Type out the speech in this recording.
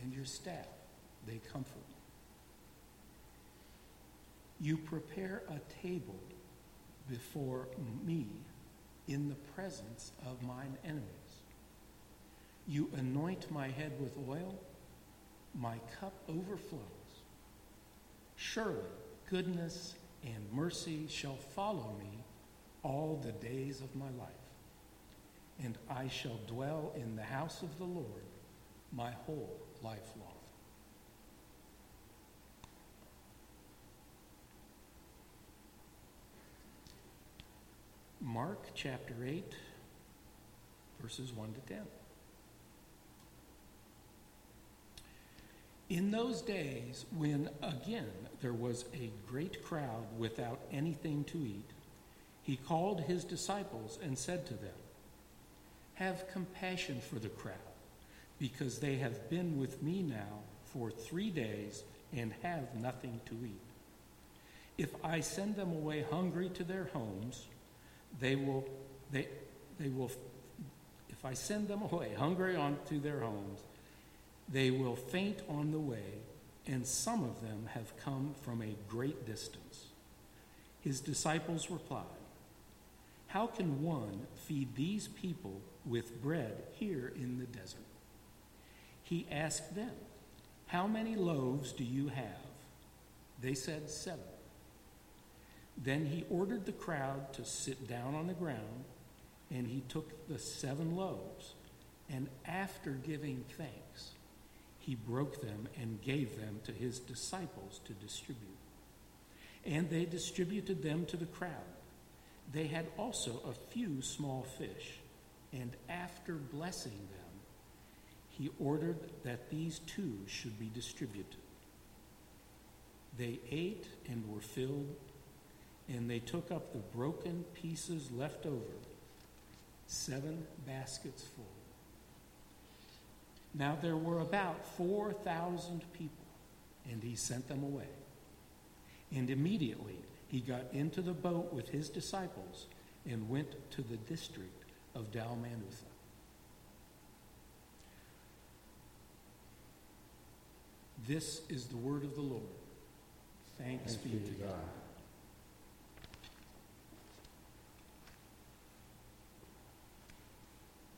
and your staff, they comfort me. You prepare a table before me in the presence of mine enemies. You anoint my head with oil, my cup overflows. Surely goodness and mercy shall follow me all the days of my life, and I shall dwell in the house of the Lord my whole life long. Mark chapter 8, verses 1 to 10. In those days, when again there was a great crowd without anything to eat, he called his disciples and said to them, Have compassion for the crowd, because they have been with me now for three days and have nothing to eat. If I send them away hungry to their homes, they will, they, they will, if I send them away hungry on to their homes, they will faint on the way, and some of them have come from a great distance. His disciples replied, How can one feed these people with bread here in the desert? He asked them, How many loaves do you have? They said, Seven. Then he ordered the crowd to sit down on the ground, and he took the seven loaves, and after giving thanks, he broke them and gave them to his disciples to distribute. And they distributed them to the crowd. They had also a few small fish, and after blessing them, he ordered that these two should be distributed. They ate and were filled, and they took up the broken pieces left over, seven baskets full. Now there were about 4,000 people, and he sent them away. And immediately he got into the boat with his disciples and went to the district of Dalmanutha. This is the word of the Lord. Thanks, Thanks be to God. God.